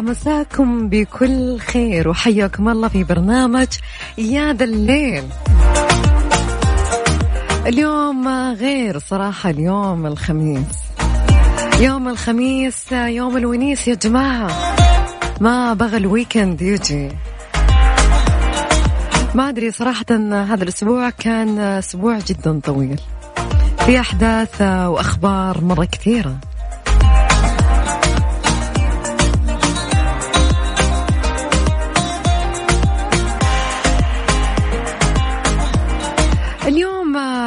مساكم بكل خير وحياكم الله في برنامج يا ذا الليل. اليوم غير صراحة اليوم الخميس. يوم الخميس يوم الونيس يا جماعة. ما بغى ال weekend يجي. ما أدري صراحة هذا الأسبوع كان أسبوع جدا طويل. في أحداث وأخبار مرة كثيرة.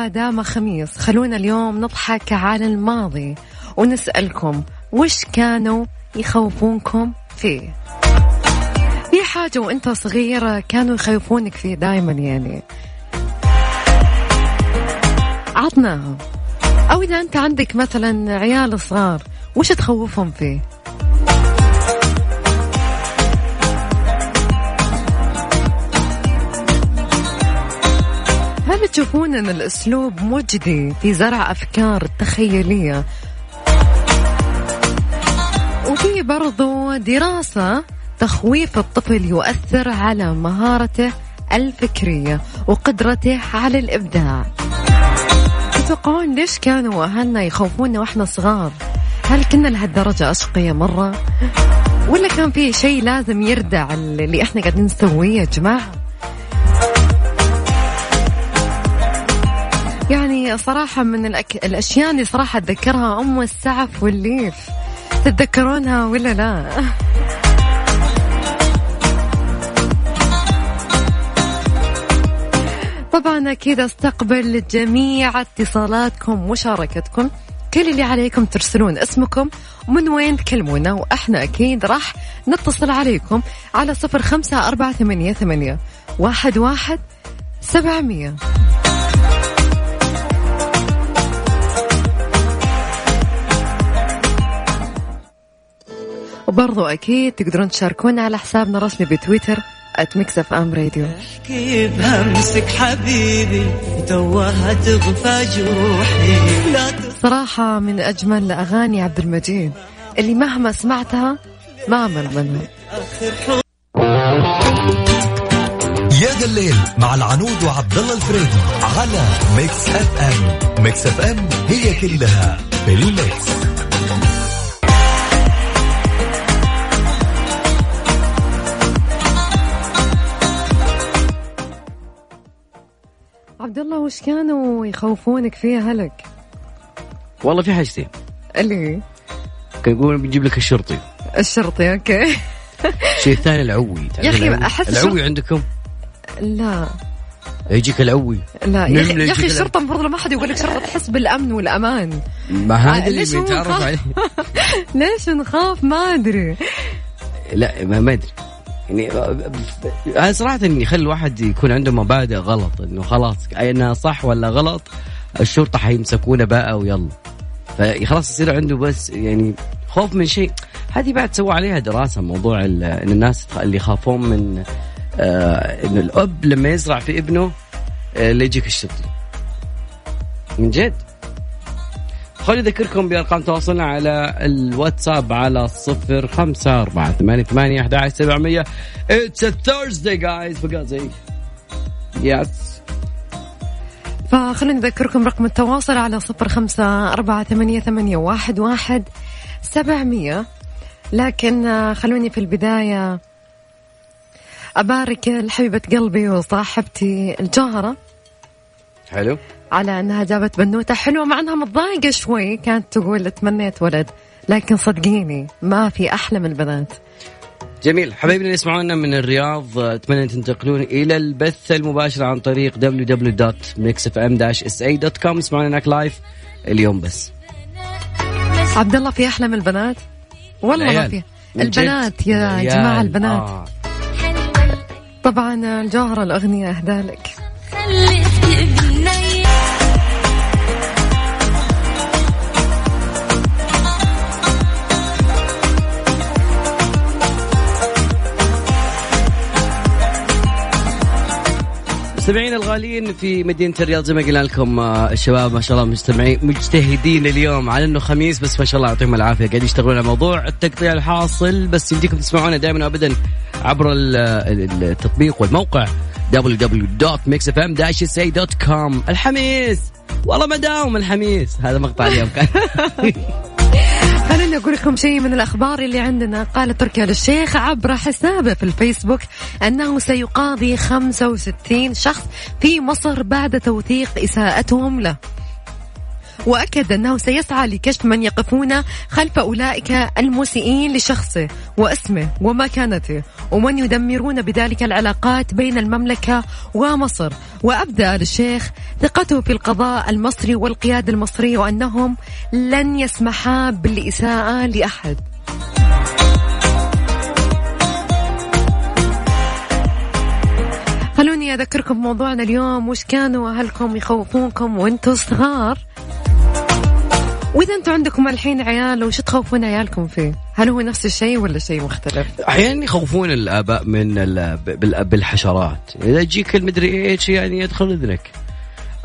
دام خميس. خلونا اليوم نضحك على الماضي ونسألكم وش كانوا يخوفونكم فيه. في حاجة وانت صغيرة كانوا يخوفونك فيه دائما يعني. عطناها أو إذا أنت عندك مثلا عيال صغار وش تخوفهم فيه؟ تشوفون أن الأسلوب مجدي في زرع أفكار تخيلية. وفي برضو دراسة تخويف الطفل يؤثر على مهارته الفكرية وقدرته على الإبداع. تتوقعون ليش كانوا أهلنا يخوفونا وإحنا صغار؟ هل كنا لهالدرجة أشقية مرة؟ ولا كان في شيء لازم يردع اللي إحنا قاعدين نسويه يا جماعة؟ يعني صراحة من الأك... الأشياء اللي صراحة أتذكرها أم السعف والليف. تتذكرونها ولا لا؟ طبعا أكيد أستقبل جميع اتصالاتكم ومشاركتكم. كل اللي عليكم ترسلون اسمكم ومن وين تكلمونا وإحنا أكيد راح نتصل عليكم على صفر خمسة أربعة ثمانية ثمانية واحد واحد سبعمية. وبرضو أكيد تقدرون تشاركونا على حسابنا الرسمي بتويتر @ميكس اف ام راديو كيف همسك حبيبي توها تغفى جروحي. صراحة من أجمل أغاني عبد المجيد. اللي مهما سمعتها ما أمل منها يا ذا الليل مع العنود وعبد الله الفريدي على ميكس اف ام ميكس اف ام هي كلها في الميكس. عبد الله وش كانوا يخوفونك فيها هلك والله في حاجتين. اللي كان يقول بنجيب لك الشرطي. الشرطي أوكي. الشيء الثاني العوي. يا العوي؟ أحس العوي عندكم؟ لا. يجيك العوي. لا يا يجيك الشرطة المفروض ما حد يقول لك شرطة تحس بالأمن والأمان. ما آه، هذا ليش اللي بيتعرف؟ عليه؟ ليش نخاف؟ ما أدري. لا ما أدري. يعني أنا صراحة يخلي الواحد يكون عنده مبادئ غلط إنه خلاص انها صح ولا غلط الشرطة حيمسكونا بقى ويلا. فخلاص يصير عنده بس يعني خوف من شيء. هذه بعد سووا عليها دراسة موضوع إن الناس اللي يخافون من آه إنه الأب لما يزرع في ابنه آه يجيك الشرطي من جد؟ خليني أذكركم بأرقام تواصلنا على الواتساب على صفر خمسة أربعة ثمانية ثمانية أحد عشر سبعمية. It's a Thursday guys. For God's sake Yes. فخلينا نذكركم رقم التواصل على صفر خمسة أربعة ثمانية, ثمانية واحد, واحد سبعمية. لكن آه، خلوني في البداية أبارك لحبيبة قلبي وصاحبتي الجوهرة حلو. على أنها جابت بنوتة حلوة مع أنها متضايقة شوي. كانت تقول تمنيت ولد لكن صدقيني ما في أحلى من البنات. جميل. حبايبنا اللي يسمعونا من الرياض. أتمنى تنتقلون إلى البث المباشر عن طريق www.mixfm-sa.com اسمعونا هناك لايف اليوم بس. عبد الله في أحلى من البنات؟ والله ما. في. البنات يا العيال. جماعة البنات. آه. طبعا الجوهرة الأغنية أهدالك. خليك مستمعين الغاليين في مدينة الرياض زي ما قلنا لكم آه، الشباب ما شاء الله مستمعين مجتهدين اليوم على إنه خميس بس ما شاء الله يعطيهم العافية. قاعد يشتغلون على موضوع التقطيع الحاصل بس يمديكم تسمعونا دائما وابدا عبر ال- التطبيق والموقع www.mixfm-sa.com الحميس! والله ما داوم الحميس! هذا مقطع اليوم كان. خليني أقول لكم شيء من الأخبار اللي عندنا. قال تركي آل الشيخ عبر حسابه في الفيسبوك أنه سيقاضي 65 شخص في مصر بعد توثيق إساءتهم له. وأكد أنه سيسعى لكشف من يقفون خلف أولئك المسيئين لشخصه واسمه ومكانته ومن يدمرون بذلك العلاقات بين المملكة ومصر. وأبدأ الشيخ ثقته في القضاء المصري والقيادة المصرية وأنهم لن يسمحا بالإساءة لأحد. خلوني أذكركم موضوعنا اليوم وش كانوا أهلكم يخوفونكم وأنتم صغار؟ وإذا أنتم عندكم الحين عيال وش تخوفون عيالكم فيه؟ هل هو نفس الشيء ولا شيء مختلف؟ أحيانا يخوفون الآباء من ال- بال- بالحشرات. إذا تجيك المدري إيش يعني يدخل إذنك.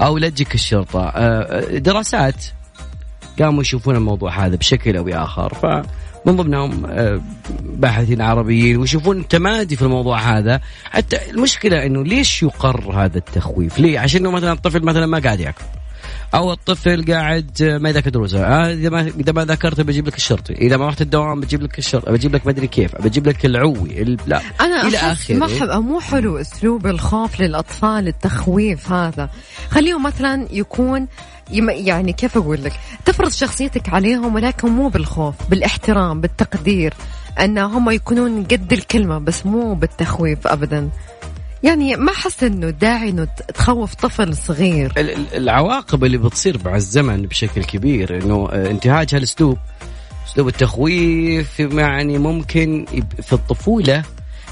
أو لا تجيك الشرطة. آه، دراسات قاموا يشوفون الموضوع هذا بشكل أو بآخر. فمن ضمنهم آه، باحثين عربيين ويشوفون تمادي في الموضوع هذا. حتى المشكلة إنه ليش يقر هذا التخويف؟ ليه؟ عشان مثلا الطفل مثلا ما قاعد يأكل. أو الطفل قاعد ما يذاكر دروسه. آه، إذا ما إذا ما ذاكرت بجيب لك الشرطي. إذا ما رحت الدوام بجيب لك الشرطي بجيب لك مدري كيف بجيب لك العوي ال- لا. أنا إلى آخره. ما أحب مو حلو أسلوب الخوف للأطفال التخويف هذا. خليهم مثلا يكون يعني كيف أقول لك؟ تفرض شخصيتك عليهم ولكن مو بالخوف بالإحترام بالتقدير أن هم يكونون قد الكلمة بس مو بالتخويف أبدا. يعني ما أحس أنه داعي أنه ت- تخوف طفل صغير؟ ال- ال- العواقب اللي بتصير مع الزمن بشكل كبير إنه آه، انتهاج هالأسلوب أسلوب التخويف يعني ممكن في الطفولة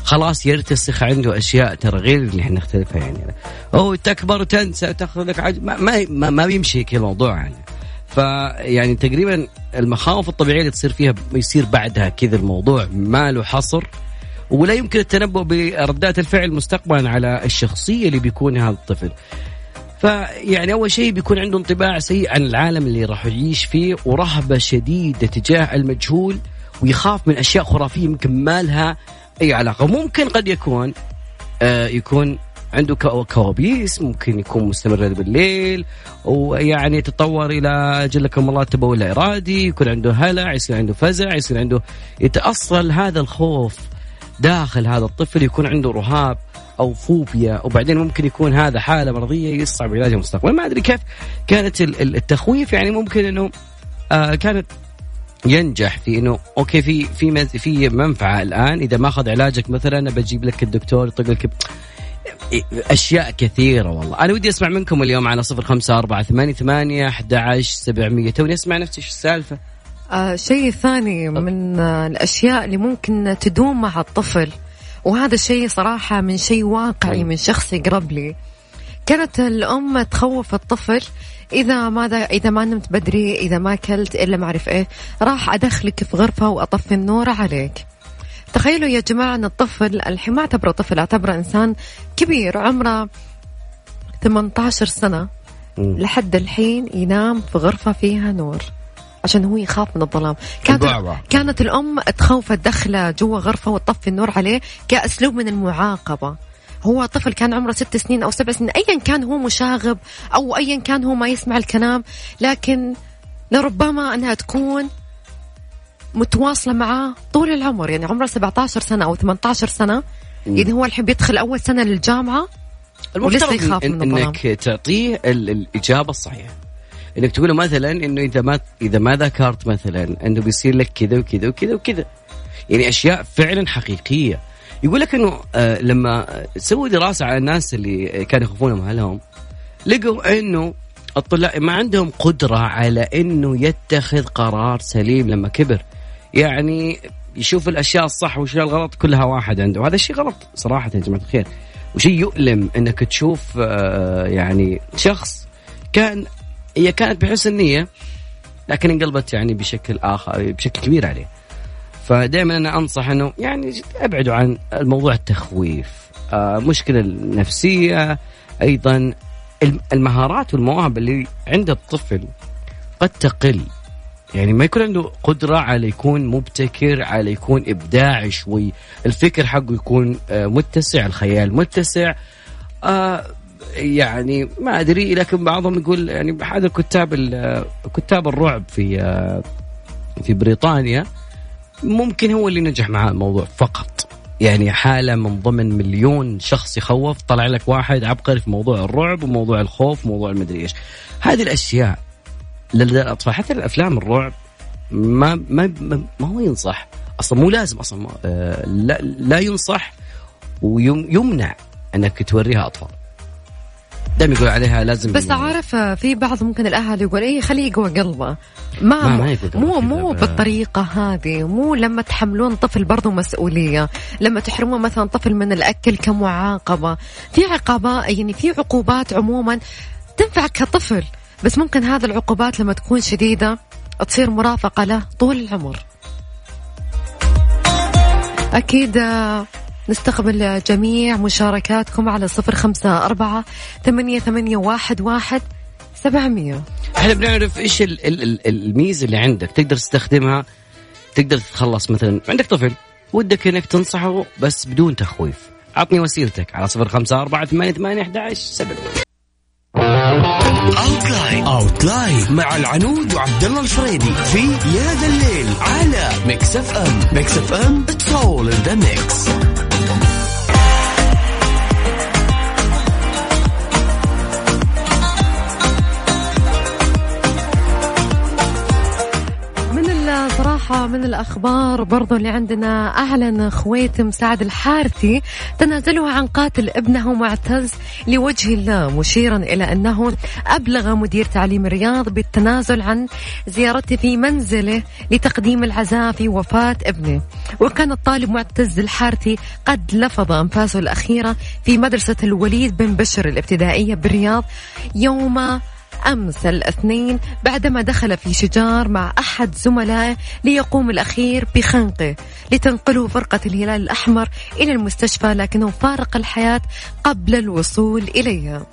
خلاص يرتسخ عنده أشياء ترى غير اللي إحنا نختلفها يعني. أو تكبر وتنسى وتأخذ لك عج... ما, ما, ما, بيمشي كذا الموضوع يعني. فيعني تقريبا المخاوف الطبيعية اللي تصير فيها يصير بعدها كذا الموضوع ما له حصر. ولا يمكن التنبؤ بردات الفعل مستقبلا على الشخصية اللي بيكون هذا الطفل. فيعني أول شيء بيكون عنده انطباع سيء عن العالم اللي راح يعيش فيه ورهبة شديدة تجاه المجهول ويخاف من أشياء خرافية يمكن ما لها أي علاقة، ممكن قد يكون آه يكون عنده كو- كوابيس ممكن يكون مستمر بالليل ويعني يتطور إلى جلكم الله التبول لا إرادي يكون عنده هلع يصير عنده فزع يصير عنده يتأصل هذا الخوف داخل هذا الطفل يكون عنده رهاب أو فوبيا وبعدين ممكن يكون هذا حالة مرضية يصعب علاجها مستقبلا ما أدري كيف كانت ال- ال- التخويف يعني ممكن إنه آه كانت ينجح في إنه أوكي في في في منفعة الآن. إذا ما أخذ علاجك مثلا بجيب لك الدكتور يطق لك أشياء كثيرة والله. أنا ودي أسمع منكم اليوم على صفر خمسة أربعة ثمانية ثمانية احدى عشر سبعمئه توني أسمع نفسي إيش السالفة؟ آه شيء ثاني من آه الأشياء اللي ممكن تدوم مع الطفل. وهذا الشيء صراحة من شيء واقعي من شخص يقرب لي. كانت الأم تخوف الطفل إذا ما دا إذا ما نمت بدري إذا ما أكلت إلا ما أعرف إيه راح أدخلك في غرفة وأطفي النور عليك. تخيلوا يا جماعة أن الطفل الحين ما أعتبره طفل أعتبره إنسان كبير عمره 18 سنة. لحد الحين ينام في غرفة فيها نور. عشان هو يخاف من الظلام. كانت البعبع. كانت الأم تخوف تدخله جوا غرفة وتطفي النور عليه كأسلوب من المعاقبة. هو طفل كان عمره ست سنين أو سبع سنين ايا كان هو مشاغب أو ايا كان هو ما يسمع الكلام لكن لربما أنها تكون متواصلة معاه طول العمر يعني عمره 17 سنة أو 18 سنة. يعني هو الحين بيدخل أول سنة للجامعة ولسه يخاف من الظلام. إنك تعطيه ال- الإجابة الصحيحة. إنك تقول له مثلا إنه إذا ما إذا ما ذكرت مثلا إنه بيصير لك كذا وكذا وكذا وكذا. يعني أشياء فعلا حقيقية. يقول لك إنه آه لما سووا دراسة على الناس اللي كانوا يخافون من اهلهم لقوا إنه الطلاب ما عندهم قدرة على إنه يتخذ قرار سليم لما كبر. يعني يشوف الأشياء الصح والأشياء الغلط كلها واحد عنده. وهذا الشيء غلط صراحة يا جماعة الخير. وشيء يؤلم إنك تشوف آه، يعني شخص كان هي كانت بحسن نية لكن انقلبت يعني بشكل آخر بشكل كبير عليه. فدائما أنا أنصح إنه يعني أبعدوا عن الموضوع التخويف آه مشكلة النفسية أيضا الم- المهارات والمواهب اللي عند الطفل قد تقل. يعني ما يكون عنده قدرة على يكون مبتكر على يكون إبداعي شوي. الفكر حقه يكون آه، متسع الخيال متسع. آه يعني ما أدري لكن بعضهم يقول يعني هذا الكتاب ال- كتاب الرعب في في بريطانيا ممكن هو اللي نجح معاه الموضوع فقط. يعني حالة من ضمن مليون شخص يخوف طلع لك واحد عبقري في موضوع الرعب وموضوع الخوف وموضوع المدري إيش. هذه الأشياء لدى الاطفال حتى الأفلام الرعب ما ما ما, هو ينصح. أصلا مو لازم أصلا آه لا, لا ينصح ويمنع إنك توريها أطفال. دائما يقول عليها لازم بس عارف في بعض ممكن الأهل يقول إيه خليه يقوى قلبه. ما, ما- مو مو بالطريقة هذه. مو لما تحملون طفل برضو مسؤولية. لما تحرمون مثلا طفل من الأكل كمعاقبة. في عقابات يعني في عقوبات عموما تنفع كطفل. بس ممكن هذه العقوبات لما تكون شديدة تصير مرافقة له طول العمر. أكيد آه، نستقبل جميع مشاركاتكم على صفر خمسة أربعة ثمانية, ثمانية واحد, واحد سبعمية. إحنا بنعرف إيش ال- ال- ال- الميزة اللي عندك. تقدر تستخدمها تقدر تتخلص مثلا. عندك طفل ودك إنك تنصحه بس بدون تخويف. عطني وسيلتك على صفر خمسة أربعة ثمانية ثمانية أحد عشر سبعة outline outline مع العنود وعبد الله الفريدي في يا ذا الليل على ميكس اف ام ميكس اف ام اتس اول ان ذا ميكس من الأخبار برضو اللي عندنا أعلن خويتم سعد الحارثي. تنازله عن قاتل ابنه معتز لوجه الله مشيرا إلى أنه أبلغ مدير تعليم الرياض بالتنازل عن زيارته في منزله لتقديم العزاء في وفاة ابنه. وكان الطالب معتز الحارثي قد لفظ أنفاسه الأخيرة في مدرسة الوليد بن بشر الابتدائية بالرياض يوم أمس الاثنين بعدما دخل في شجار مع أحد زملائه ليقوم الأخير بخنقه لتنقله فرقة الهلال الأحمر إلى المستشفى لكنه فارق الحياة قبل الوصول إليها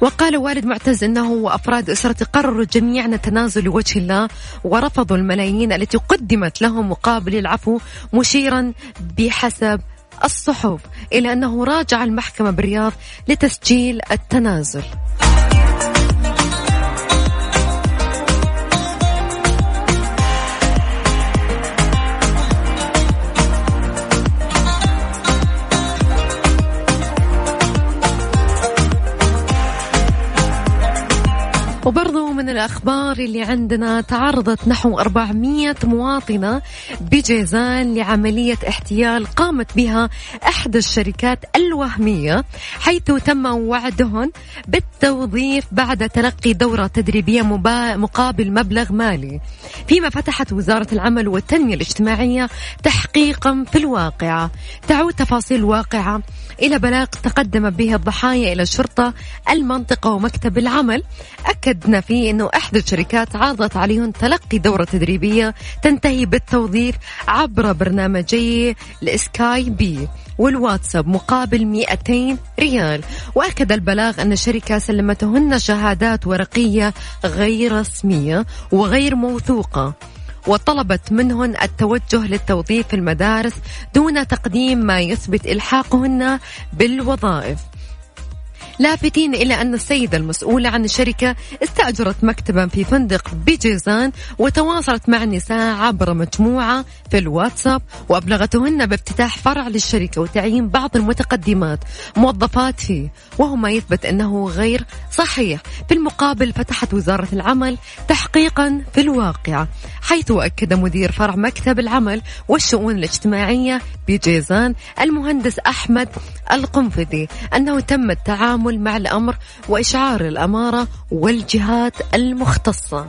وقال والد معتز إنه وأفراد اسرته قرروا جميعا التنازل لوجه الله ورفضوا الملايين التي قدمت لهم مقابل العفو مشيرا بحسب الصحف إلى أنه راجع المحكمة بالرياض لتسجيل التنازل. Thank you. وبرضو من الأخبار اللي عندنا تعرضت نحو 400 مواطنة بجيزان لعملية احتيال قامت بها إحدى الشركات الوهمية حيث تم وعدهن بالتوظيف بعد تلقي دورة تدريبية مقابل مبلغ مالي. فيما فتحت وزارة العمل والتنمية الاجتماعية تحقيقا في الواقعة تعود تفاصيل الواقعة إلى بلاغ تقدم به الضحايا إلى الشرطة المنطقة ومكتب العمل أكدنا فيه أنه إحدى الشركات عرضت عليهم تلقي دورة تدريبية تنتهي بالتوظيف عبر برنامجي السكاي بي والواتساب مقابل 200 ريال. وأكد البلاغ أن الشركة سلمتهن شهادات ورقية غير رسمية وغير موثوقة وطلبت منهن التوجه للتوظيف في المدارس دون تقديم ما يثبت إلحاقهن بالوظائف. لافتين إلى أن السيدة المسؤولة عن الشركة استأجرت مكتبا في فندق بجيزان وتواصلت مع النساء عبر مجموعة في الواتساب وأبلغتهن بافتتاح فرع للشركة وتعيين بعض المتقدمات موظفات فيه. وهو ما يثبت أنه غير صحيح. في المقابل فتحت وزارة العمل تحقيقا في الواقعة حيث أكد مدير فرع مكتب العمل والشؤون الاجتماعية بجيزان المهندس أحمد القنفذي أنه تم التعامل مع الأمر وإشعار الأمارة والجهات المختصة.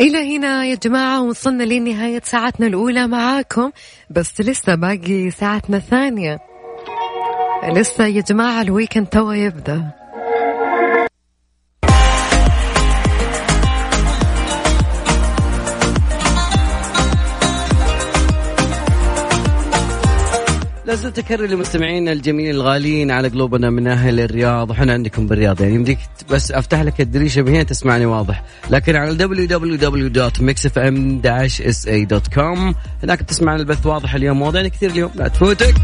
إلى هنا يا جماعة وصلنا لنهاية ساعتنا الأولى معاكم. بس لسه باقي ساعتنا الثانية. لسه يا جماعة الويكند توا يبدأ. لا زلت اكرر لمستمعينا الجميلين الغاليين على قلوبنا من أهل الرياض. وحنا عندكم بالرياض يعني يمديك بس أفتح لك الدريشة من هنا تسمعني واضح. لكن على www.mixfm-sa.com هناك تسمعنا البث واضح اليوم. مواضيعنا كثير اليوم. لا تفوتك.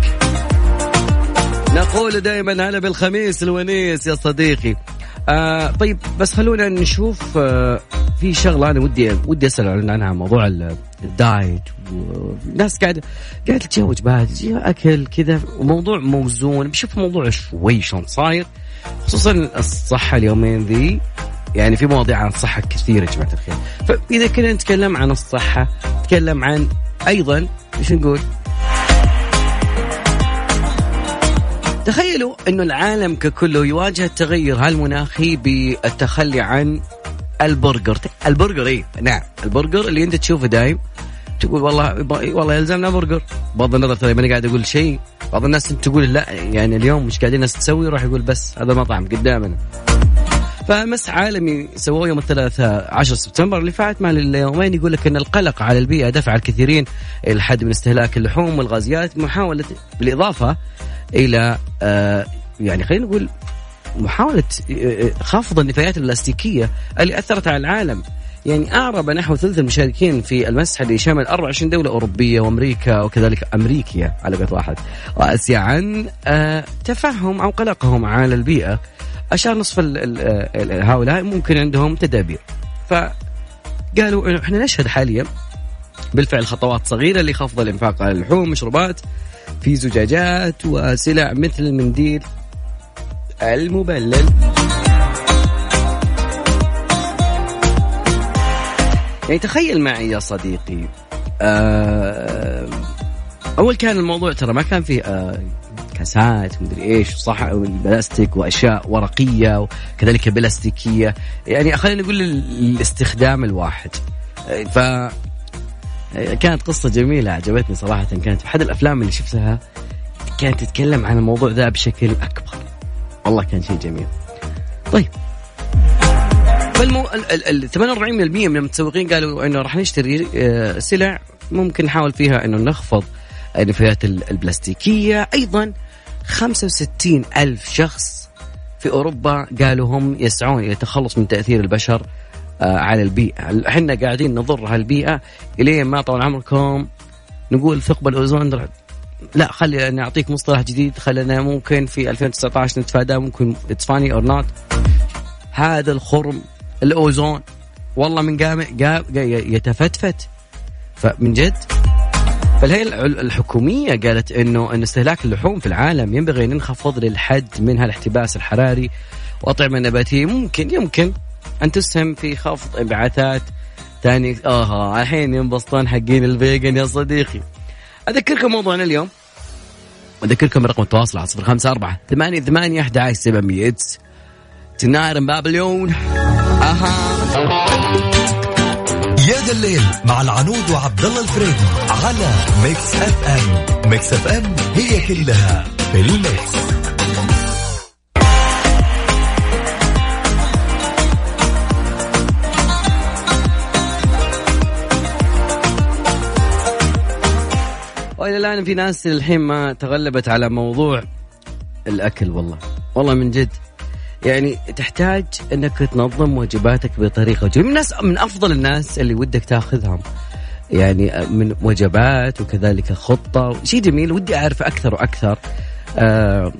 نقول دائما هلا بالخميس الونيس يا صديقي. آه طيب بس خلونا نشوف آه في شغلة أنا ودي ودي أسأل عنها موضوع ال- الدايت والناس قاعدة قاعدة تتجوز بعد أكل كذا. وموضوع موزون بشوف موضوع شوي شلون صاير خصوصا الصحة اليومين ذي يعني في مواضيع عن الصحة كثيرة يا جماعة الخير. فإذا كنا نتكلم عن الصحة نتكلم عن أيضا إيش نقول؟ تخيلوا إنه العالم ككله يواجه التغير. المناخي بالتخلي عن البرجر؟ البرجر اي نعم البرجر اللي أنت تشوفه دايم تقول والله والله يلزمنا برجر. بغض النظر ترى ماني قاعد أقول شيء بعض الناس تقول لا يعني اليوم مش قاعدين الناس تسوي يروح يقول بس هذا مطعم قدامنا. فمس عالمي سووه يوم الثلاثاء 10 سبتمبر اللي فات مع اليومين يقول لك إن القلق على البيئة دفع الكثيرين إلى الحد من استهلاك اللحوم والغازيات محاولة بالإضافة إلى آه يعني خلينا نقول محاولة آه، خفض النفايات البلاستيكية اللي أثرت على العالم. يعني أعرب نحو ثلث المشاركين في المسح اللي شمل 24 دولة أوروبية وأمريكا وكذلك أمريكيا على قد واحد. وآسيا عن آه، تفهم أو قلقهم على البيئة. أشار نصف هؤلاء ممكن عندهم تدابير. فقالوا إحنا نشهد حاليا بالفعل خطوات صغيرة لخفض الإنفاق على اللحوم مشروبات في زجاجات وسلع مثل المنديل المبلل. يعني تخيل معي يا صديقي آه أول كان الموضوع ترى ما كان فيه آه كاسات ومدري إيش صح البلاستيك وأشياء ورقية وكذلك بلاستيكية. يعني خلينا نقول ال- الاستخدام الواحد. آه، ف كانت قصة جميلة عجبتني صراحة. كانت أحد الأفلام اللي شفتها كانت تتكلم عن الموضوع ذا بشكل أكبر. والله كان شيء جميل. طيب. فالمو ال- ال- ال 48% من المتسوقين قالوا إنه راح نشتري آه، سلع ممكن نحاول فيها إنه نخفض النفايات ال- البلاستيكية. أيضا 65 ألف شخص في أوروبا قالوا هم يسعون إلى التخلص من تأثير البشر على البيئة. إحنا قاعدين نضر هالبيئة إلين ما طول عمركم نقول ثقب الأوزون لا خلي نعطيك مصطلح جديد خلينا ممكن في 2019 نتفاداه ممكن it's funny or not هذا الخرم الأوزون والله من قام يتفتفت. فمن جد فالهيئة الحكومية قالت إنه إن استهلاك اللحوم في العالم ينبغي أن ينخفض للحد منها الاحتباس الحراري وأطعمة نباتية ممكن يمكن. ان تسهم في خفض انبعاثات ثاني آه الحين ينبسطون حقين الفيجن يا صديقي. أذكركم موضوعنا اليوم. واذكركم رقم التواصل على صفر خمسة أربعة ثمانية ثمانية أحد عشر بابليون آها. يا ذا الليل مع العنود وعبد الله الفريدي على Mix FM Mix FM هي كلها في ال mix والى الآن في ناس الحين ما تغلبت على موضوع الأكل والله. والله من جد. يعني تحتاج إنك تنظم وجباتك بطريقة جميله من الناس من أفضل الناس اللي ودك تاخذهم. يعني من وجبات وكذلك خطة. شيء جميل. ودي أعرف أكثر وأكثر. آه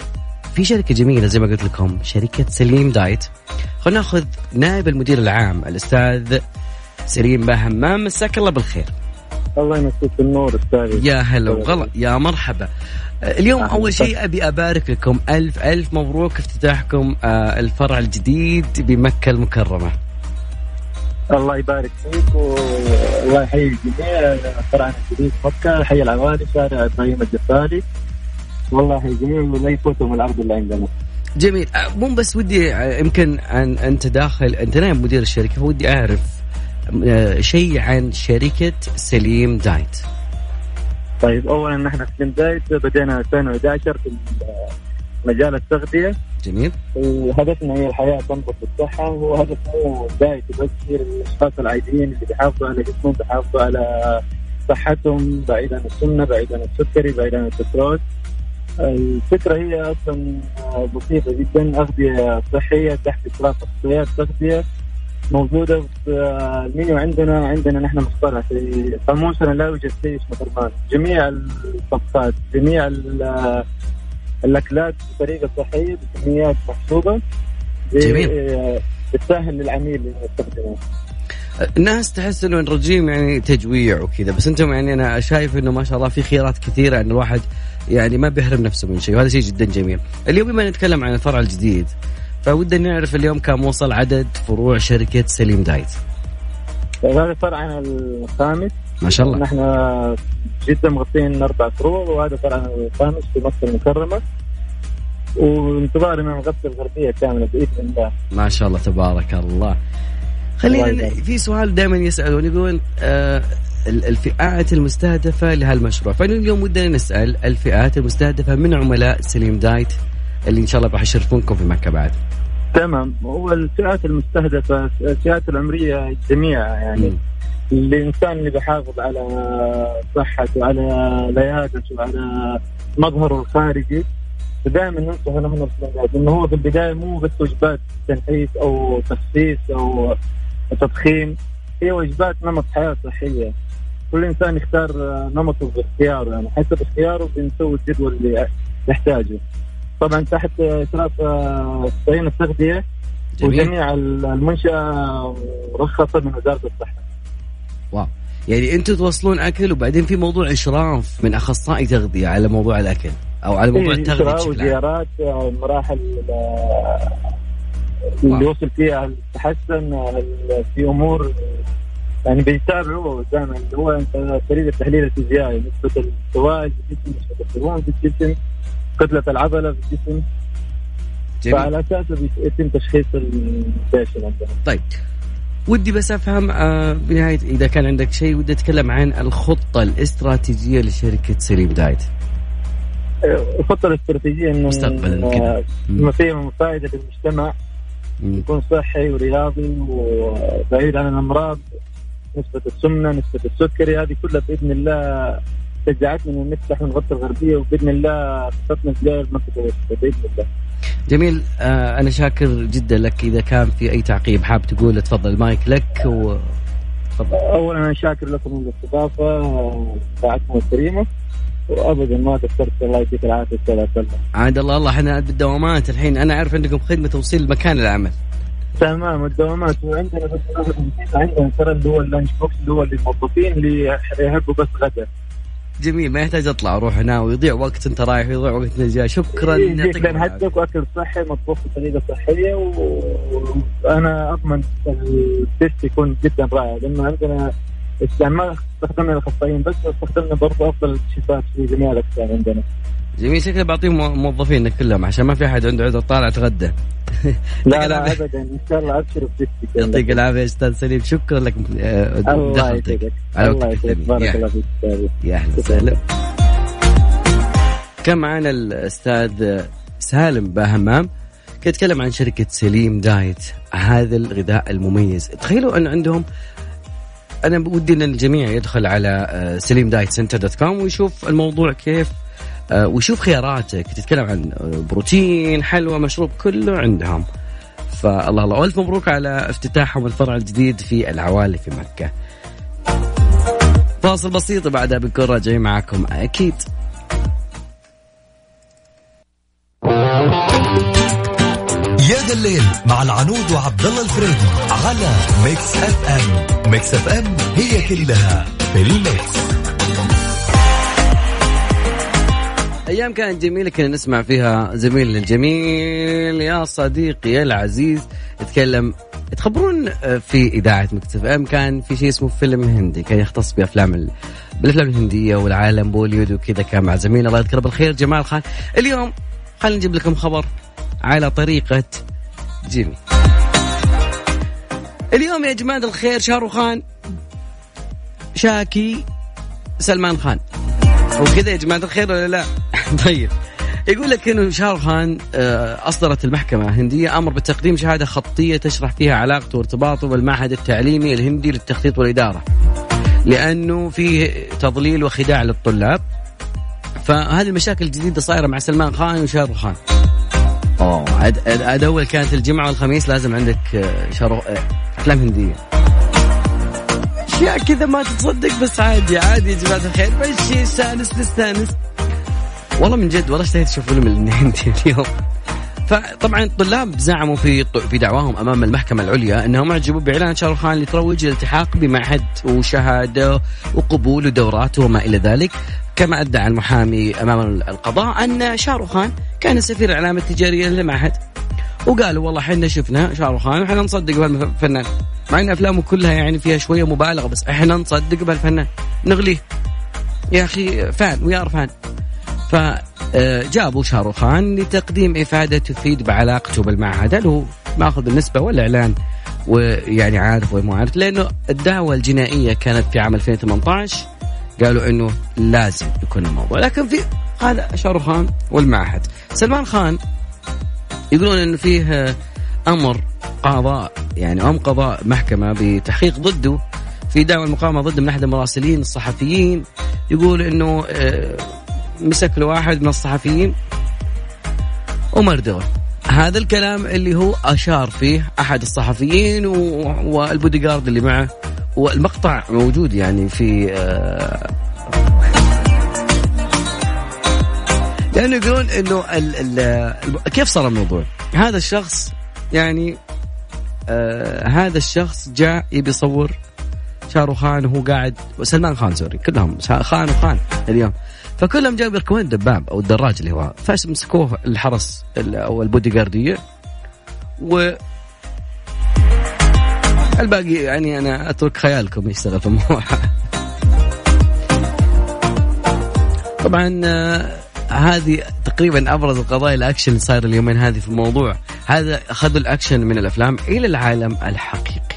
في شركة جميلة زي ما قلت لكم شركة سليم دايت. خلينا ناخذ نائب المدير العام الأستاذ سليم بهمام مساك الله بالخير. الله يمسيك بالنور أستاذي. يا هلا وغلا. يا مرحبا. اليوم أول شيء أبي أبارك لكم ألف ألف مبروك افتتاحكم آه، الفرع الجديد بمكة المكرمة. الله يبارك فيك والله يحيي الجميع. فرعنا الجديد في مكة حي العوالي شارع إبراهيم الجفاري والله يحيي الجميع ولا يفوتهم العرض اللي عندنا. جميل. آه، مو بس ودي آه، يمكن أن أنت داخل أنت نائب مدير الشركة فودي أعرف شيء عن شركة Slim Diet. طيب اولا نحن في Slim Diet بدينا 2011 في مجال التغذية. جميل. وهدفنا هي الحياة تنبض بالصحة وهدف مو diet بس هي الأشخاص العاديين اللي بيحافظوا على جسمهم بيحافظوا على صحتهم بعيد عن السمنة بعيد عن السكري بعيد عن السكروز الفكرة هي أصلا بسيطة جدا أغذية صحية تحت اشراف اخصائيات تغذيه موجودة في المنيو عندنا عندنا نحن مختارها في قاموسنا لا يوجد شيء اسمه درمان جميع الطبخات جميع ال- الأكلات بطريقة صحيه بكميات محسوبة جميل. بتسهل للعميل يستخدمها الناس تحس إنه الرجيم يعني تجويع وكذا بس أنتم يعني أنا شايف إنه ما شاء الله في خيارات كثيرة إن الواحد يعني ما بيحرم نفسه من شيء وهذا شيء جدا جميل. اليوم بما نتكلم عن الفرع الجديد فودنا نعرف اليوم كم وصل عدد فروع شركة سليم دايت. هذا فرعنا الخامس ما شاء الله. نحن جدا مغطين أربع فروع وهذا فرعنا الخامس في مكه المكرمة وانتظار ان نغطي الغربية كاملة بإذن الله ما شاء الله تبارك الله. خلينا. في سؤال دائما يسألون يقولون آه ال- الفئات المستهدفة لهالمشروع فاليوم ودنا نسأل الفئات المستهدفة من عملاء سليم دايت اللي إن شاء الله راح يشرفونكم في مكة بعد. تمام هو الفئات المستهدفة الفئات العمرية الجميع يعني مم. الإنسان اللي بيحافظ على صحته على لياقته وعلى مظهره الخارجي فدائما ننصح نحن إنه هو في البداية مو بس وجبات تنحيف أو تخسيس أو تضخيم هي وجبات نمط حياة صحية كل إنسان يختار نمطه باختياره يعني حسب اختياره بنسوي الجدول اللي يحتاجه طبعا تحت اشراف آه، فريق التغذيه. وجميع المنشأة مرخصة من وزارة الصحة. واو. يعني أنتم توصلون أكل وبعدين في موضوع إشراف من أخصائي تغذية على موضوع الأكل أو على موضوع إيه، التغذية بشكل وزيارات آه، مراحل آه، اللي واو. وصل فيها التحسن آه، في أمور يعني بيتابعوا دائما اللي هو طريقة التحليل الفيزيائي نسبة السوائل في الجسم نسبه الدهون في الجسم. كتله العضلة في الجسم. جميل. فعلى اساسه بيتم تشخيص ال patient عندنا طيب. ودي بس أفهم آه بنهاية إذا كان عندك شيء ودي أتكلم عن الخطة الاستراتيجية لشركة Slim Diet. الخطة الاستراتيجية إنه مستقبلاً. آه،. ما فيها فائده للمجتمع. يكون صحي ورياضي وبعيد عن الأمراض. نسبة السمنة نسبة السكري هذه كلها بإذن الله شجعتنا انه نفتح ونغطي الغربية وبإذن الله خطتنا الجايه المنطقة بإذن الله. جميل. آه أنا شاكر جدا لك. إذا كان في أي تعقيب حاب تقول تفضل المايك لك و تفضل. اولا أنا شاكر لكم الاستضافه ساعتكم الكريمه وابدا ما قصرت الله يعطيك العافية أستاذ. عاد الله الله إحنا بالدوامات الحين. أنا أعرف عندكم خدمة توصيل مكان العمل. تمام الدوامات. وعندنا بس عندنا ترى اللي هو ال lunch box اللي هو للموظفين اللي يحبوا بس غدا. جميل ما يحتاج أطلع أروح هنا ويضيع وقت أنت رايح ويضيع وقت انت جاي شكرا لأن العافية. حدك وأكل صحي مطبوخ بطريقه صحية وأنا أضمن ال taste يكون جدا رائع لأنه عندنا يعني ما استخدمنا الأخصائيين بس استخدمنا برضه أفضل الشيفات في جميع الاقسام عندنا جميل شكله بعطيهم مو- موظفين كلهم عشان ما في أحد عنده عذر طالع تغدى لا لا ابدا إن شاء الله ابشر ب taste ك يعطيك العافية أستاذ سالم شكرا لك آه، الله يسعدك. على الله يسعدك. بارك الله فيك. يا أهلا. وسهلا. كان معنا الأستاذ سالم باهمام يتكلم عن شركة Slim Diet هذا الغذاء المميز. تخيلوا أن عندهم أنا ودي أن الجميع يدخل على آه، Slim Diet Center dot com ويشوف الموضوع كيف ويشوف خياراتك. تتكلم عن آه، بروتين حلوى مشروب كله عندهم. فالله الله والف مبروك على افتتاحهم الفرع الجديد في العوالي في مكة. فاصل بسيط بعدها بنكون راجعين معكم أكيد. يا ذا الليل مع العنود وعبد الله الفريدي على Mix FM. Mix FM هي كلها في ال mix. أيام كانت جميلة كنا نسمع فيها زميلنا الجميل يا صديقي العزيز يتكلم تخبرون آه، في إذاعة Mix FM. كان في شيء اسمه فيلم هندي كان يختص بأفلام ال... بالأفلام الهندية والعالم بوليود وكذا كان مع زميلنا الله يذكره بالخير جمال خان. اليوم خلينا نجيب لكم خبر على طريقة جيمي. اليوم يا جماعة الخير شاروخان شاكي سلمان خان. وكذا يا جماعة الخير ولا لا؟ طيب يقول لك إنه شاروخان آه، أصدرت المحكمة الهندية أمر بتقديم شهادة خطية تشرح فيها علاقته وارتباطه بالمعهد التعليمي الهندي للتخطيط والإدارة. لأنه فيه تضليل وخداع للطلاب. فهذه المشاكل الجديدة صايرة مع سلمان خان وشاروخان. أوه عاد أول كانت الجمعة والخميس لازم عندك آه، شارو آه، أفلام هندية. أشياء كذا ما تتصدق بس عادي عادي يا جماعة الخير مشي استانس نستانس. والله من جد والله اشتهيت أشوف فيلم الهندي اليوم. فطبعا الطلاب زعموا في في دعواهم أمام المحكمة العليا إنهم أعجبوا بإعلان شاروخان تروج للالتحاق بمعهد وشهادة وقبول ودورات وما إلى ذلك كما أدعى المحامي أمام القضاء أن شاروخان كان سفير الإعلام التجاريه للمعهد وقالوا والله إحنا شفنا شاروخان وحنا نصدق بهالفنان. مع إن أفلامه كلها يعني فيها شوية مبالغة بس إحنا نصدق بهالفنان. نغليه. يا أخي فان ويا فان فجابوا شاروخان لتقديم إفادة تفيد بعلاقته بالمعهد. هل هو ماخذ النسبة والإعلان؟ ويعني عارف ومو عارف. لأنه الدعوة الجنائية كانت في عام 2018 قالوا إنه لازم يكون الموضوع. لكن في هذا شاروخان والمعهد. سلمان خان يقولون انه فيه أمر قضاء يعني ام قضاء محكمة بتحقيق ضده في دعوى المقامه ضد من أحد المراسلين الصحفيين. يقول إنه آه، مسك له واحد من الصحفيين ومردغه هذا الكلام اللي هو أشار فيه أحد الصحفيين والبودي جارد اللي معه والمقطع موجود يعني في لأنه يقولون إنه ال ال كيف صار الموضوع؟ هذا الشخص يعني آه هذا الشخص جاء يبي يصور شاروخان وهو قاعد سلمان خان sorry كلهم خان وخان اليوم فكلهم جاوا يركبون الدباب أو الدراج اللي هو فمسكوه الحرس ال- أو البودي جارديه و الباقي يعني أنا أترك خيالكم يشتغل في الموضوع طبعا آه، هذه تقريبا أبرز القضايا الأكشن اللي صاير اليومين هذه في الموضوع. هذا اخذوا الأكشن من الأفلام إلى العالم الحقيقي.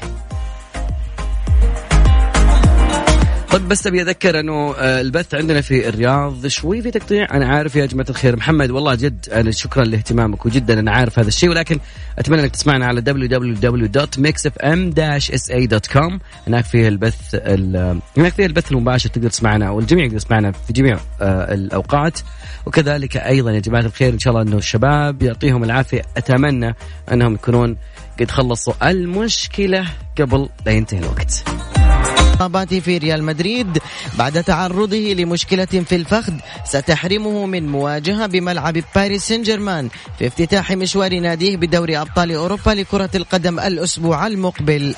طيب بس أبي أذكر إنه آه، البث عندنا في الرياض شوي في تقطيع. أنا عارف يا جماعة الخير محمد والله جد أنا شكرا لاهتمامك وجدا أنا عارف هذا الشيء ولكن أتمنى إنك تسمعنا على www.mixfm-sa.com هناك فيه البث ال- هناك فيه البث المباشر تقدر تسمعنا والجميع يقدر يسمعنا في جميع آه، الأوقات. وكذلك أيضا يا جماعة الخير إن شاء الله إنه الشباب يعطيهم العافية. أتمنى إنهم يكونون قد خلصوا المشكلة قبل لا ينتهي الوقت. إصاباته في ريال مدريد بعد تعرضه لمشكلة في الفخذ ستحرمه من مواجهة بملعب باريس سان جيرمان في افتتاح مشوار ناديه بدوري أبطال أوروبا لكرة القدم الأسبوع المقبل.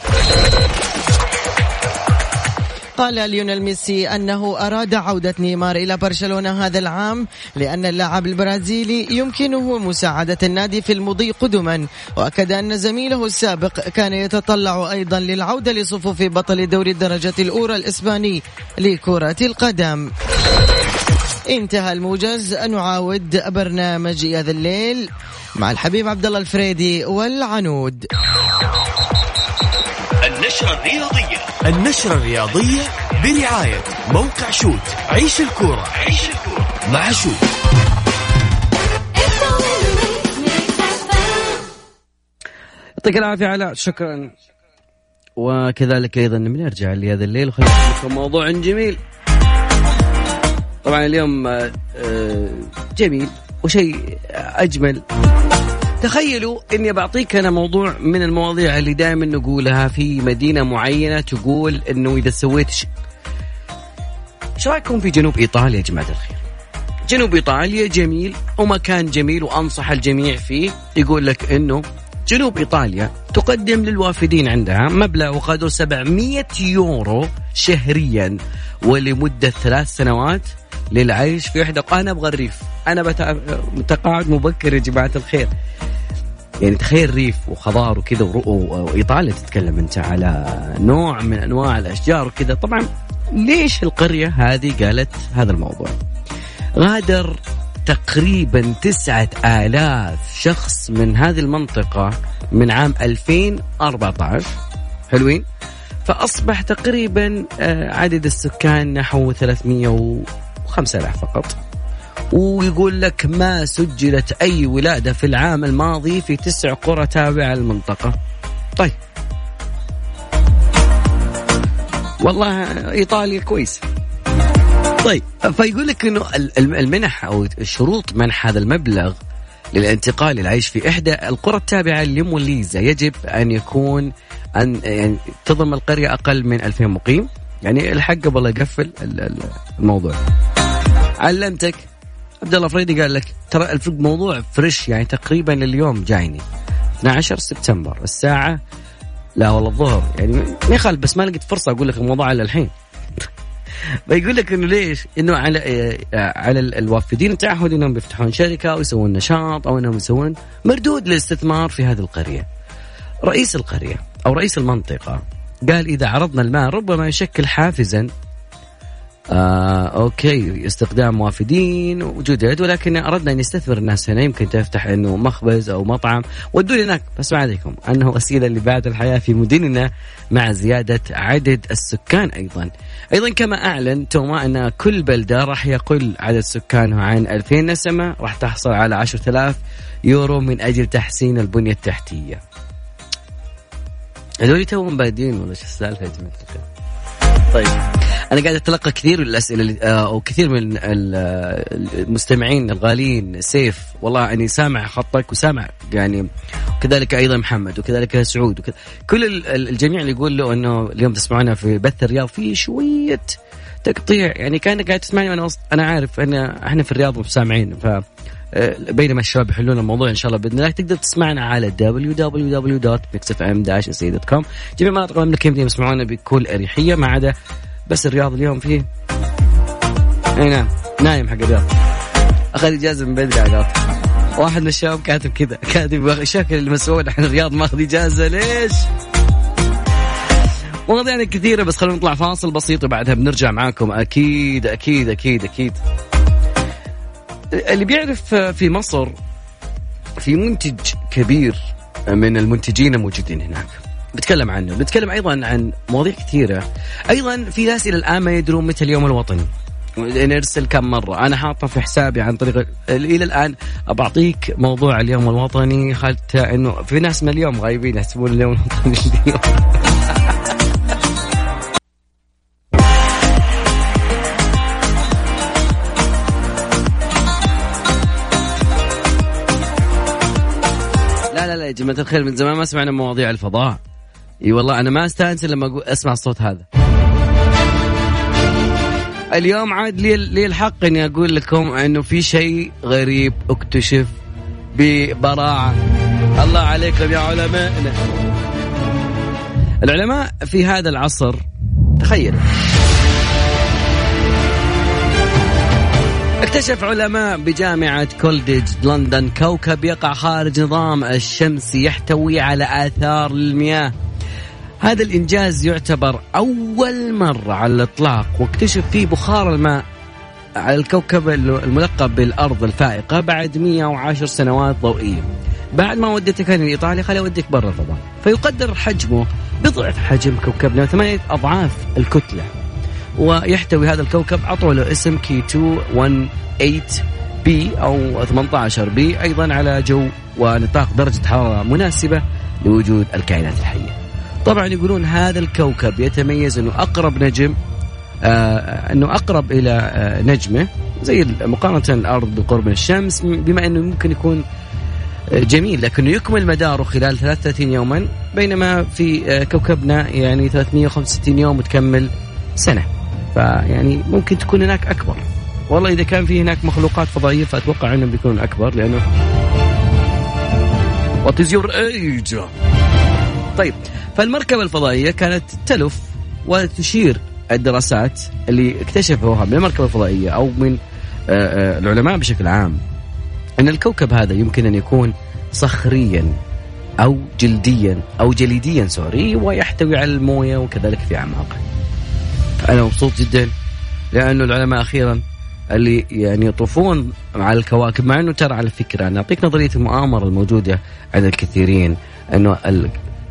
قال ليونيل ميسي أنه أراد عودة نيمار إلى برشلونة هذا العام لأن اللاعب البرازيلي يمكنه مساعدة النادي في المضي قدما. وأكد أن زميله السابق كان يتطلع أيضا للعودة لصفوف بطل دوري الدرجة الأولى الإسباني لكرة القدم. انتهى الموجز. نعاود برنامج يا ذا الليل مع الحبيب عبد الله الفريدي والعنود. النشرة الرياضية. النشرة الرياضية برعاية موقع Shoot عيش الكورة عيش الكورة مع Shoot. يعطيك العافية علاء شكرا. وكذلك أيضا بنرجع ليا ذا الليل وخلينا لكم موضوع جميل. طبعا اليوم آه، آه، جميل وشيء أجمل. تخيلوا إني بعطيك أنا موضوع من المواضيع اللي دائما نقولها في مدينة معينة تقول إنه إذا سويت شيء. إيش رأيكم في جنوب إيطاليا يا جماعة الخير؟ جنوب إيطاليا جميل ومكان جميل وأنصح الجميع فيه. يقول لك إنه جنوب إيطاليا تقدم للوافدين عندها مبلغ وقدره 700 يورو شهريا ولمدة ثلاث سنوات للعيش في احدى أنا أبغى الريف. أنا بت... متقاعد مبكر يا جماعة الخير. يعني تخيل ريف وخضار وكذا وايطاليا تتكلم أنت على نوع من أنواع الأشجار وكذا. طبعا ليش القرية هذه قالت هذا الموضوع؟ غادر تقريبا تسعة آلاف شخص من هذه المنطقة من عام 2014 حلوين؟ فأصبح تقريبا آه، عدد السكان نحو 305 ألاف فقط. ويقول لك ما سجلت أي ولادة في العام الماضي في تسع قرى تابعة للمنطقة. طيب. والله إيطاليا كويس طيب فيقول لك إنه ال- ال- المنح أو شروط منح هذا المبلغ للانتقال للعيش في إحدى القرى التابعة لموليزا. يجب أن يكون ان يعني تضم القرية أقل من 2000 مقيم. يعني الحق قبل يقفل ال- ال- الموضوع. علمتك؟ عبد الله فريدي قال لك ترى الموضوع فريش يعني تقريبا اليوم جايني 12 سبتمبر الساعة لا والله الظهر يعني ما يخالف بس ما لقيت فرصة أقول لك الموضوع على الحين بيقول لك إنه ليش؟ إنه على آه، على ال- الوافدين تعهدوا إنهم بيفتحون شركة أو يسوون نشاط أو إنهم يسوون مردود للاستثمار في هذه القرية. رئيس القرية أو رئيس المنطقة قال إذا عرضنا المال ربما يشكل حافزا آه أوكي استخدام وافدين وجدد ولكن أردنا أن يستثمر الناس هنا يمكن تفتح إنه مخبز أو مطعم ودوا هناك بس ما عليكم أنه وسيلة لبعث الحياة في مدننا مع زيادة عدد السكان أيضا. أيضا كما أعلن توما أن كل بلدة راح يقل عدد سكانها عن 2000 نسمه راح تحصل على 10000 يورو من أجل تحسين البنية التحتية. هذول توهم بادين ولا شو السالفة يا جماعة؟ طيب. أنا قاعد أتلقى كثير من الأسئلة آه، أو كثير من ال- المستمعين الغاليين سيف. والله أني سامع خطك وسامع يعني وكذلك أيضا محمد وكذلك سعود وكذا. كل ال- ال- الجميع اللي يقول له إنه اليوم تسمعونا في بث الرياض في شوية تقطيع. يعني كأنك قاعد تسمعني وأنا أنا عارف إن إحنا في الرياض مش سامعين ف بينما الشباب يحلون الموضوع إن شاء الله بإذن الله تقدر تسمعنا على www.mixfm-ca.com جميع مناطق المملكة يمديهم يسمعونا بكل أريحية ما عدا بس الرياض اليوم فيه. أي نعم نايم حق الرياض. اخذ اجازه من بدري عقاط واحد من الشباب كاتب كذا كاتب شكل المسؤول عن الرياض ماخذ إجازة ليش؟ مواضيع يعني كثيرة بس خلونا نطلع فاصل بسيط وبعدها بنرجع معاكم. أكيد أكيد أكيد أكيد. اللي بيعرف في مصر في منتج كبير من المنتجين الموجودين هناك. بتكلم عنه بتكلم أيضا عن مواضيع كثيرة. أيضا في ناس إلى الآن ما يدرون متى اليوم الوطني. نرسل كم مرة أنا حاطة في حسابي عن طريق إلى الآن بعطيك موضوع اليوم الوطني حتى إنه في ناس من اليوم غايبين يحسبون اليوم الوطني اليوم. يا جماعة الخير من زمان ما سمعنا مواضيع الفضاء. إي والله أنا ما استانس لما أقول أسمع الصوت هذا. اليوم عاد لي لي الحق إني أقول لكم إنه في شيء غريب اكتشف ببراعة. الله عليكم يا علمائنا العلماء في هذا العصر تخيل اكتشف علماء بجامعة College London كوكب يقع خارج نظام الشمس يحتوي على آثار المياه هذا الإنجاز يعتبر أول مرة على الإطلاق واكتشف فيه بخار الماء على الكوكب الملقب بالأرض الفائقة يبعد 110 سنوات ضوئية. بعد ما وديتك أنا لإيطاليا خلي أوديك برا الفضاء. فيقدر حجمه بضعف حجم كوكبنا ثمانية أضعاف الكتلة. ويحتوي هذا الكوكب عطوا له اسم K 218 B أو 18 B أيضا على جو ونطاق درجة حرارة مناسبة لوجود الكائنات الحية. طبعا يقولون هذا الكوكب يتميز أنه أقرب نجم آه أنه أقرب إلى آه نجمه زي مقارنة الأرض بالقرب من الشمس بما أنه ممكن يكون آه جميل لكنه يكمل مداره خلال 33 يوما بينما في آه كوكبنا يعني 365 يوم وتكمل سنة. فيعني ممكن تكون هناك أكبر. والله إذا كان في هناك مخلوقات فضائية فأتوقع أنهم بيكونوا أكبر لأنه what is your age طيب فالمركبة الفضائية كانت تلف وتشير الدراسات اللي اكتشفوها من المركبة الفضائية أو من العلماء بشكل عام أن الكوكب هذا يمكن أن يكون صخريا أو جلديا أو جليديا sorry ويحتوي على الموية وكذلك في اعماقه أنا مبسوط جدا لأنه العلماء أخيرا اللي يعني يطوفون على الكواكب مع إنه ترى على فكرة أنا أعطيك نظرية المؤامرة الموجودة عند الكثيرين إنه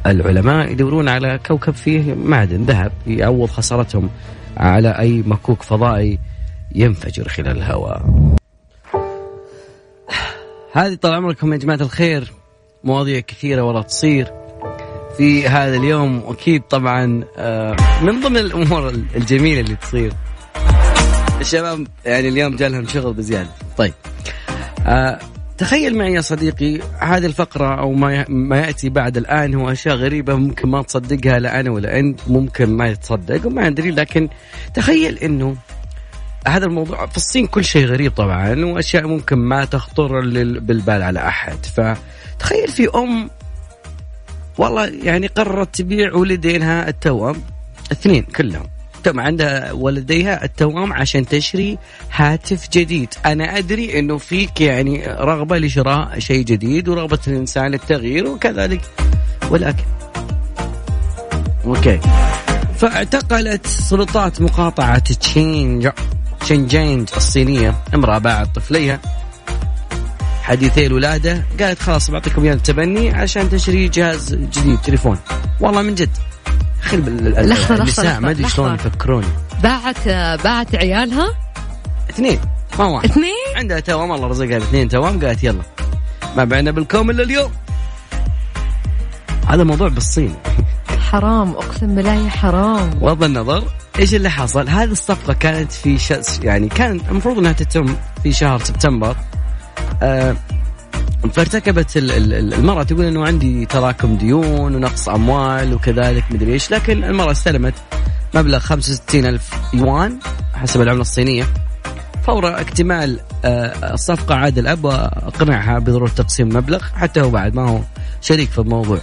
العلماء يدورون على كوكب فيه معدن ذهب يعوض خسارتهم على أي مكوك فضائي ينفجر خلال الهواء. هذه طال عمركم يا جماعة الخير مواضيع كثيرة ولا تصير. في هذا اليوم أكيد طبعا آه، من ضمن الأمور الجميلة اللي تصير. الشباب يعني اليوم جالهم شغل بزيادة. طيب. آه تخيل معي يا صديقي هذه الفقرة أو ما ما يأتي بعد الآن هو أشياء غريبة ممكن ما تصدقها لا أنا ولا أنت ممكن ما يتصدق وما أدري لكن تخيل إنه هذا الموضوع في الصين كل شيء غريب طبعا وأشياء ممكن ما تخطر بالبال على أحد. فتخيل في أم والله يعني قررت تبيع ولدينها التوأم اثنين كلهم. تم عندها ولديها التوأم عشان تشري هاتف جديد. أنا أدري أنه فيك يعني رغبة لشراء شيء جديد ورغبة الإنسان للتغيير وكذلك. ولكن okay. فاعتقلت سلطات مقاطعة تشينج شنجينج الصينية. امرأة باعت طفليها. حديثي الولادة. قالت خلاص بعطيكم اياه التبني عشان تشتري جهاز جديد تليفون. والله من جد. خل بال- النساء لحظة، ما أدري. شلون يفكرون باعت باعت عيالها؟ اثنين. ما واحد. اثنين؟ عندها توام الله رزقها باثنين توام قالت يلا. ما بعنا بالكوم إلا اليوم. هذا موضوع بالصين. حرام أقسم بالله حرام. بغض النظر إيش اللي حصل؟ هذه الصفقة كانت في شخص يعني كان المفروض إنها تتم في شهر سبتمبر. فارتكبت ال- ال- المرأة تقول إنه عندي تراكم ديون ونقص أموال وكذلك مدري إيش لكن المرأة استلمت مبلغ 65 ألف يوان حسب العملة الصينية فور اكتمال آه، الصفقة عاد الأب وأقنعها بضرورة تقسيم المبلغ حتى هو بعد ما هو شريك في الموضوع.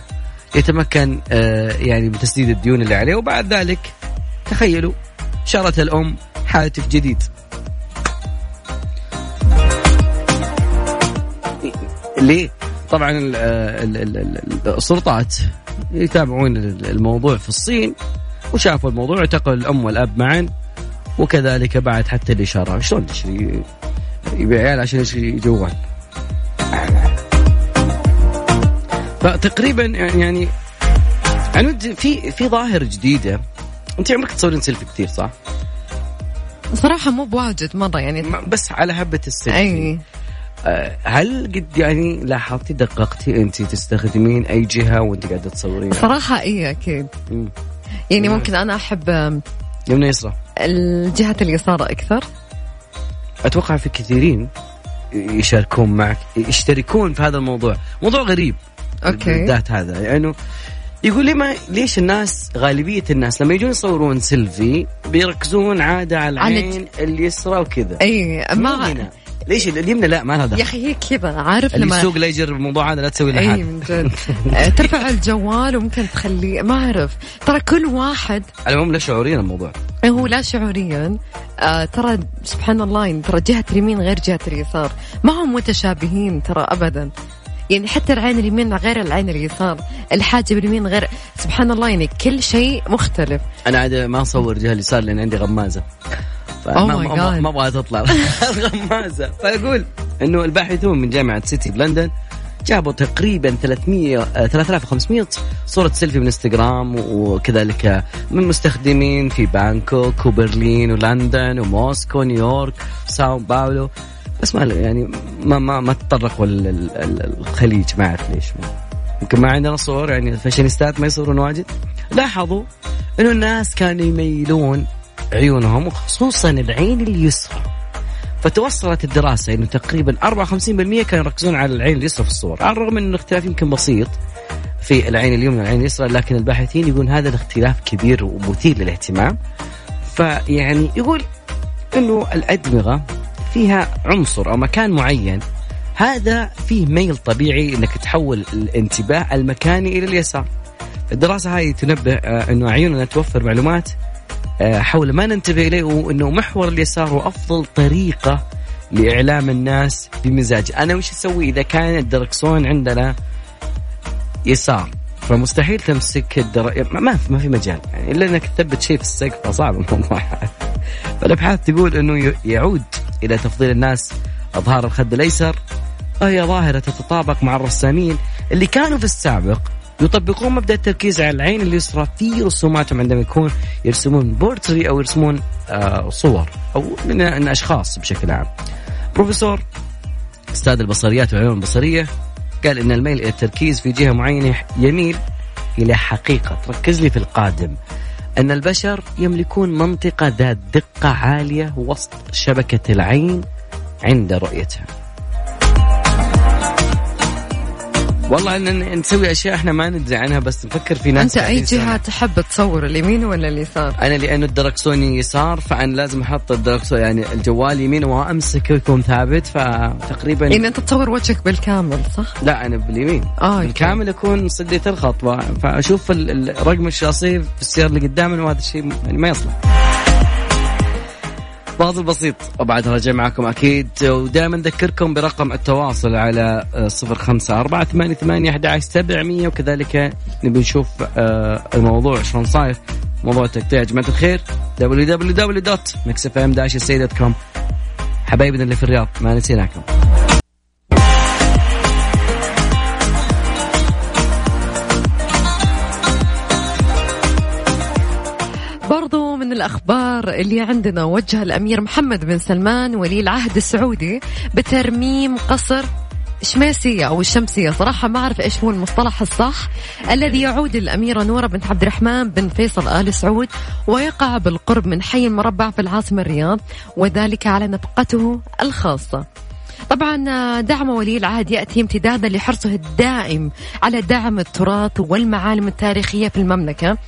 يتمكن آه، يعني من تسديد الديون اللي عليه وبعد ذلك تخيلوا شرت الأم هاتف جديد. ليه؟ طبعا ال- ال- ال- ال- السلطات يتابعون ال- الموضوع في الصين وشافوا الموضوع اعتقلوا الأم والأب معا وكذلك بعد حتى الإشارة. شلون تشتري يبيع عيال عشان يشتري جوال فتقريبا يعني عنود في في ظاهرة جديدة. أنت عمرك تصورين سيلفي كثير صح؟ صراحة مو بواجد مرة يعني. بس على هبة السيلفي. آه، هل قد يعني لاحظتي دققتي انت تستخدمين اي جهة وانت قاعدة تصورين؟ صراحة إي أكيد مم. يعني نعم. ممكن أنا أحب يمنى يسرى الجهة اليسار أكثر أتوقع في كثيرين يشاركون معك يشتركون في هذا الموضوع موضوع غريب okay بالذات هذا لأنه يقول لي ما ليش الناس غالبية الناس لما يجون يصورون سيلفي بيركزون عادة على العين اليسرى وكذا إي مو ما. ليش اليمنى لا ما لها يا دخل أخي هي كذا عارف لما يسوق لا يجرب الموضوع هذا لا تسوي له اي من جد. آه، ترفع الجوال وممكن تخليه ما أعرف. ترى كل واحد على العموم لا شعوريا الموضوع. هو لا شعوريا. آه ترى سبحان الله يعني ترى جهة اليمين غير جهة اليسار. ما هم متشابهين ترى ابدا. يعني حتى العين اليمين غير العين اليسار. الحاجة باليمين غير سبحان الله يعني كل شيء مختلف. أنا عاد ما أصور جهة اليسار لأن عندي غمازة. فما my ما- أبغى تطلع. غمازه فأقول إنه الباحثون من جامعة سيتي بلندن جابوا تقريبا 300 آه، 3500 صورة سيلفي من إنستغرام وكذلك من مستخدمين في بانكوك وبرلين ولندن وموسكو ونيويورك وساو باولو. بس ما يعني ما ما ما تطرقوا الخليج ما اعرف ليش؟ يمكن ما عندنا صور يعني الفاشينيستات ما يصورون واجد. لاحظوا إنه الناس كانوا يميلون عيونهم وخصوصا العين اليسرى. فتوصلت الدراسة إنه تقريبا 54% كانوا يركزون على العين اليسرى في الصور. على الرغم ان الاختلاف يمكن بسيط في العين اليمنى والعين اليسرى لكن الباحثين يقولون هذا الاختلاف كبير ومثير للاهتمام. فيعني يقول إنه الأدمغة فيها عنصر أو مكان معين. هذا فيه ميل طبيعي إنك تحول الانتباه المكاني إلى اليسار. الدراسة هذه تنبه آه، إنه عيوننا توفر معلومات حول ما ننتبه إليه وانه محور اليسار هو أفضل طريقة لإعلام الناس بمزاج، أنا وش أسوي إذا كان الدركسون عندنا يسار؟ فمستحيل تمسك الدر... ما- في ما في مجال. يعني إلا إنك تثبت شيء في السقف فصعب الموضوع. فالأبحاث تقول إنه يعود إلى تفضيل الناس أظهار الخد الأيسر وهي ظاهرة تتطابق مع الرسامين اللي كانوا في السابق يطبقون مبدأ التركيز على العين اليسرى في رسوماتهم عندما يكون يرسمون بورتريه أو يرسمون آه، صور أو من من أشخاص بشكل عام. بروفيسور أستاذ البصريات والعلوم البصرية قال إن الميل إلى التركيز في جهة معينة يميل إلى حقيقة تركز لي في القادم أن البشر يملكون منطقة ذات دقة عالية وسط شبكة العين عند رؤيتها. والله ان نسوي أشياء إحنا ما ندري عنها بس نفكر في ناس أنت أي. جهة تحب تصور اليمين ولا اليسار؟ أنا لأنه الدركسوني يسار فأنا لازم أحط الدركسون يعني الجوال يمين وامسكه يكون ثابت فتقريبا يعني أنت تصور وجهك بالكامل صح؟ لا أنا باليمين آه، بالكامل أكون صديت الخط فأشوف ال- الرقم الشاصي في السيارة اللي قدامنا وهذا الشيء يعني ما يصلح فاصل بسيط وبعدها راجع معكم أكيد. ودائما نذكركم برقم التواصل على صفر خمسة أربعة ثمانية ثمانية سبعمية وكذلك نبي نشوف آه، الموضوع شلون صاير. موضوع التقطيع يا جماعة الخير. www.mixfm-sa.com حبايبنا اللي في الرياض ما نسيناكم. برضو من الأخبار اللي عندنا وجه الأمير محمد بن سلمان ولي العهد السعودي بترميم قصر شميسية أو الشمسية. صراحة ما أعرف إيش هو المصطلح الصح الذي يعود للأميرة نورة بنت عبد الرحمن بن فيصل آل سعود ويقع بالقرب من حي المربع في العاصمة الرياض وذلك على نفقته الخاصة. طبعا دعم ولي العهد يأتي امتدادا لحرصه الدائم على دعم التراث والمعالم التاريخية في المملكة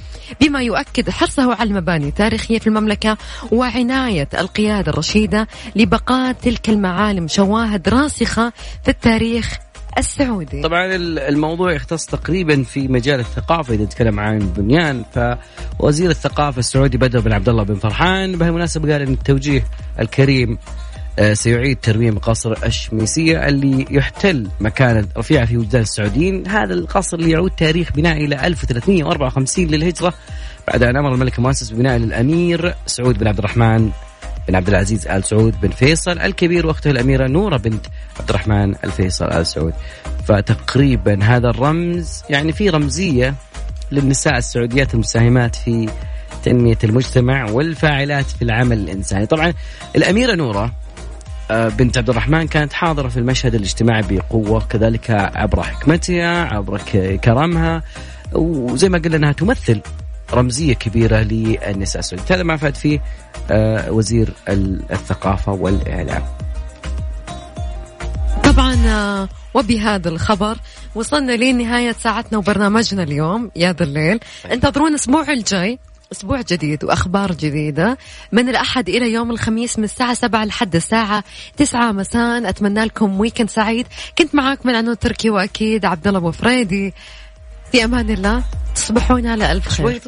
بما يؤكد حرصه على المباني التاريخية في المملكة وعناية القيادة الرشيدة لبقاء تلك المعالم شواهد راسخة في التاريخ السعودي. طبعا ال- الموضوع يختص تقريبا في مجال الثقافة إذا نتكلم عن البنيان فوزير الثقافة السعودي بدر بن عبد الله بن فرحان بهالمناسبة قال إن التوجيه الكريم آه، سيعيد ترميم قصر الشميسيه اللي يحتل مكانه رفيعه في وجدان السعوديين، هذا القصر اللي يعود تاريخ بنائه إلى 1354 للهجرة بعد أن أمر الملك المؤسس ببناء للأمير سعود بن عبد الرحمن بن عبد العزيز آل سعود بن فيصل الكبير وأخته الأميرة نورة بنت عبد الرحمن الفيصل آل سعود. فتقريبا هذا الرمز يعني في رمزية للنساء السعوديات المساهمات في تنمية المجتمع والفاعلات في العمل الإنساني. طبعا الأميرة نورة آه، بنت عبد الرحمن كانت حاضرة في المشهد الاجتماعي بقوة كذلك عبر حكمتها عبر كرمها وزي ما قلنا أنها تمثل رمزية كبيرة للنساء السعودية. هذا ما فات فيه آه، وزير ال- الثقافة والإعلام. طبعا آه، وبهذا الخبر وصلنا لنهاية ساعتنا وبرنامجنا اليوم يا ذا الليل. انتظرونا الأسبوع الجاي. أسبوع جديد وأخبار جديدة. من الأحد إلى يوم الخميس من الساعة 7 لحد الساعة 9 مساء. أتمنى لكم weekend سعيد. كنت معاكم من عنود تركي وأكيد عبد الله أبو فريدي. في أمان الله. تصبحون على ألف خير.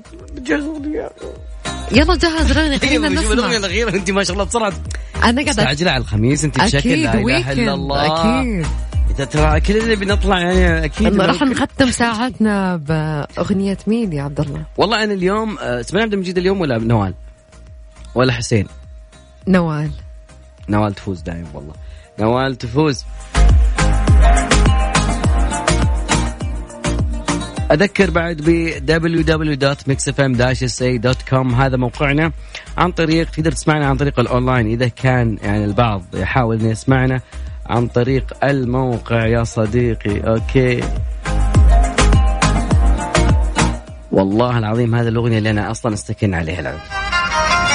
يلا جهز راني خلينا الأغنية نسمع. الأخيرة أنت ما شاء الله بسرعة. أنا قاعدة مستعجلة على الخميس أنت بشكل لا إله ويكند إلا الله. أكيد. إذا ترى كلنا بنطلع يعني إنه راح نختم ساعتنا بأغنية مين يا عبد الله؟ والله أنا اليوم آه، سمعنا عبد المجيد اليوم ولا نوال؟ ولا حسين؟ نوال. نوال تفوز دائما والله. نوال تفوز. أذكر بعد ب www.mixfm-sa.com هذا موقعنا. عن طريق تقدر تسمعنا عن طريق الأونلاين إذا كان يعني البعض يحاول إنه يسمعنا. عن طريق الموقع يا صديقي okay. والله العظيم هذه الأغنية اللي أنا أصلا استكن عليها العود.